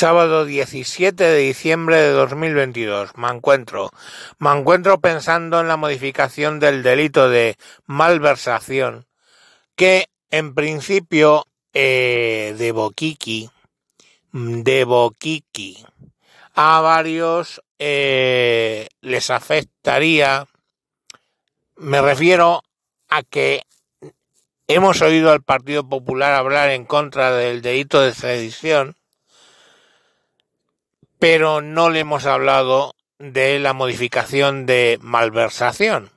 Sábado 17 de diciembre de 2022. Me encuentro. Me encuentro pensando en la modificación del delito de malversación que en principio eh, de Boquiqui, de a varios eh, les afectaría. Me refiero a que hemos oído al Partido Popular hablar en contra del delito de sedición pero no le hemos hablado de la modificación de malversación.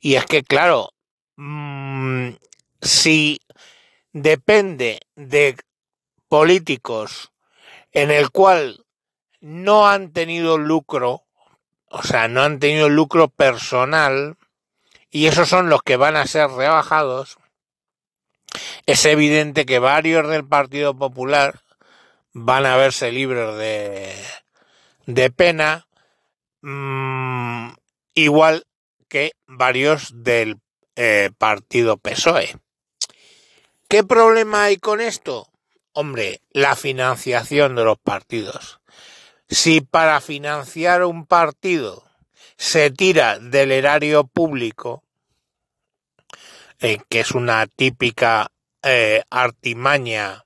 Y es que, claro, mmm, si depende de políticos en el cual no han tenido lucro, o sea, no han tenido lucro personal, y esos son los que van a ser rebajados, es evidente que varios del Partido Popular van a verse libres de, de pena, mmm, igual que varios del eh, partido PSOE. ¿Qué problema hay con esto? Hombre, la financiación de los partidos. Si para financiar un partido se tira del erario público, eh, que es una típica eh, artimaña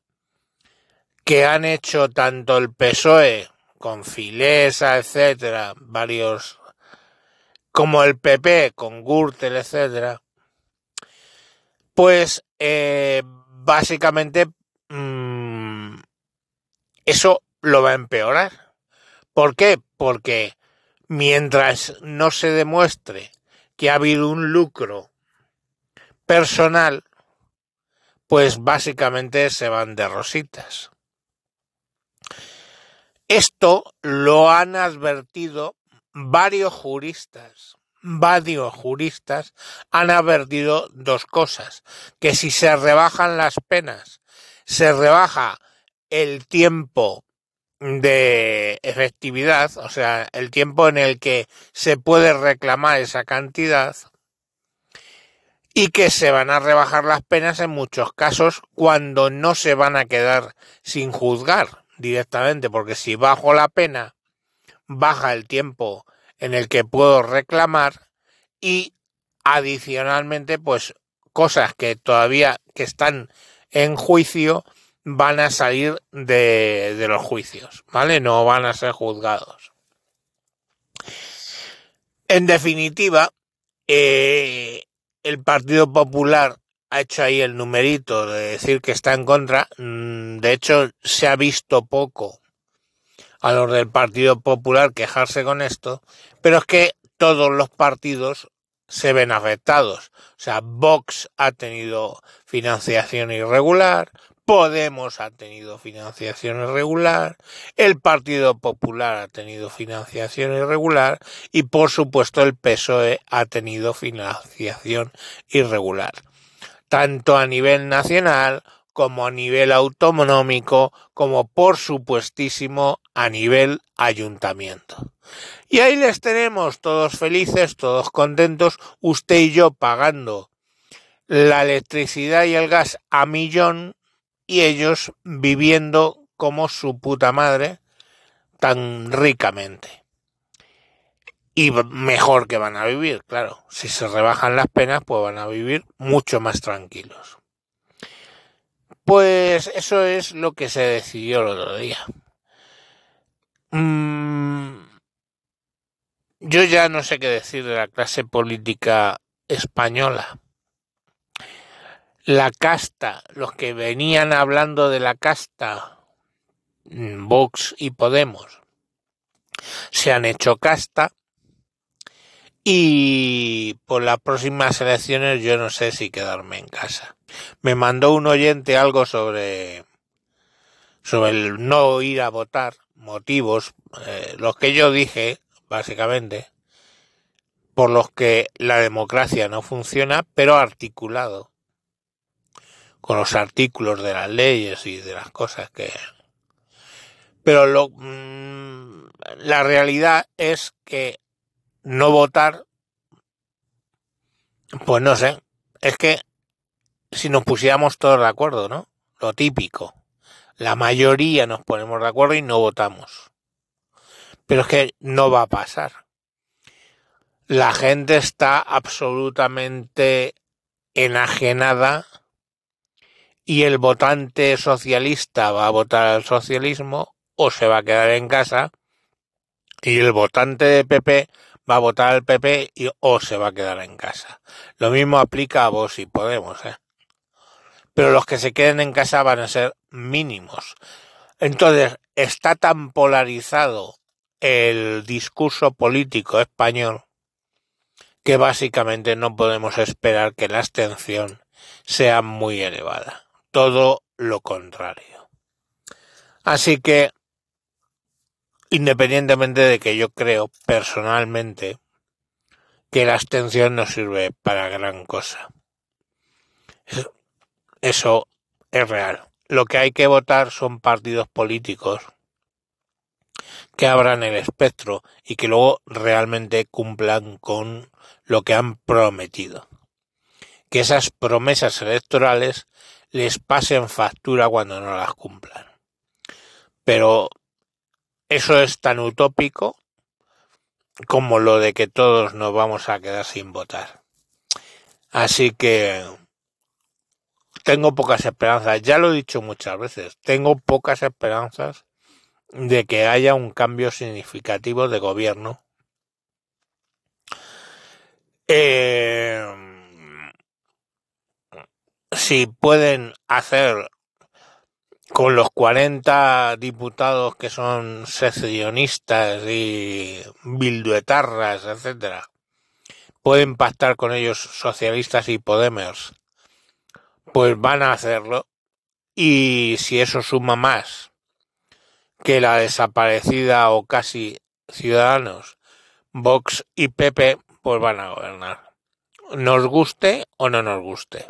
que han hecho tanto el PSOE con Filesa, etcétera, varios, como el PP con Gürtel, etcétera, pues eh, básicamente mmm, eso lo va a empeorar. ¿Por qué? Porque mientras no se demuestre que ha habido un lucro personal, pues básicamente se van de rositas. Esto lo han advertido varios juristas. Varios juristas han advertido dos cosas, que si se rebajan las penas, se rebaja el tiempo de efectividad, o sea, el tiempo en el que se puede reclamar esa cantidad, y que se van a rebajar las penas en muchos casos cuando no se van a quedar sin juzgar directamente, porque si bajo la pena, baja el tiempo en el que puedo reclamar y adicionalmente, pues cosas que todavía que están en juicio van a salir de, de los juicios, ¿vale? No van a ser juzgados. En definitiva, eh, el Partido Popular ha hecho ahí el numerito de decir que está en contra. Mm, de hecho, se ha visto poco a los del Partido Popular quejarse con esto, pero es que todos los partidos se ven afectados. O sea, Vox ha tenido financiación irregular, Podemos ha tenido financiación irregular, el Partido Popular ha tenido financiación irregular y por supuesto el PSOE ha tenido financiación irregular tanto a nivel nacional como a nivel autonómico, como por supuestísimo a nivel ayuntamiento. Y ahí les tenemos todos felices, todos contentos, usted y yo pagando la electricidad y el gas a millón y ellos viviendo como su puta madre tan ricamente y mejor que van a vivir, claro. Si se rebajan las penas, pues van a vivir mucho más tranquilos. Pues eso es lo que se decidió el otro día. Mm, yo ya no sé qué decir de la clase política española. La casta, los que venían hablando de la casta, mm, Vox y Podemos, se han hecho casta y por las próximas elecciones yo no sé si quedarme en casa. Me mandó un oyente algo sobre sobre el no ir a votar, motivos, eh, los que yo dije, básicamente, por los que la democracia no funciona, pero articulado con los artículos de las leyes y de las cosas que pero lo mmm, la realidad es que no votar, pues no sé, es que si nos pusiéramos todos de acuerdo, ¿no? Lo típico, la mayoría nos ponemos de acuerdo y no votamos. Pero es que no va a pasar. La gente está absolutamente enajenada y el votante socialista va a votar al socialismo o se va a quedar en casa y el votante de PP va a votar al PP y, o se va a quedar en casa. Lo mismo aplica a vos y Podemos, ¿eh? Pero los que se queden en casa van a ser mínimos. Entonces, está tan polarizado el discurso político español que básicamente no podemos esperar que la abstención sea muy elevada. Todo lo contrario. Así que Independientemente de que yo creo personalmente que la abstención no sirve para gran cosa. Eso es real. Lo que hay que votar son partidos políticos que abran el espectro y que luego realmente cumplan con lo que han prometido. Que esas promesas electorales les pasen factura cuando no las cumplan. Pero eso es tan utópico como lo de que todos nos vamos a quedar sin votar. Así que tengo pocas esperanzas, ya lo he dicho muchas veces, tengo pocas esperanzas de que haya un cambio significativo de gobierno. Eh, si pueden hacer con los 40 diputados que son secesionistas y bilduetarras, etcétera, pueden pactar con ellos socialistas y podemers, pues van a hacerlo. Y si eso suma más que la desaparecida o casi Ciudadanos, Vox y Pepe, pues van a gobernar. Nos guste o no nos guste.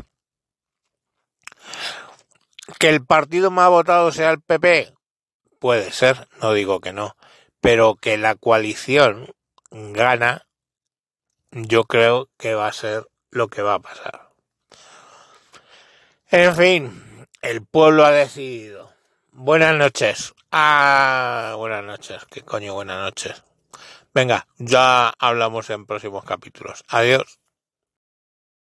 ¿Que el partido más votado sea el PP? Puede ser, no digo que no, pero que la coalición gana, yo creo que va a ser lo que va a pasar. En fin, el pueblo ha decidido. Buenas noches. Ah, buenas noches. ¿Qué coño buenas noches? Venga, ya hablamos en próximos capítulos. Adiós.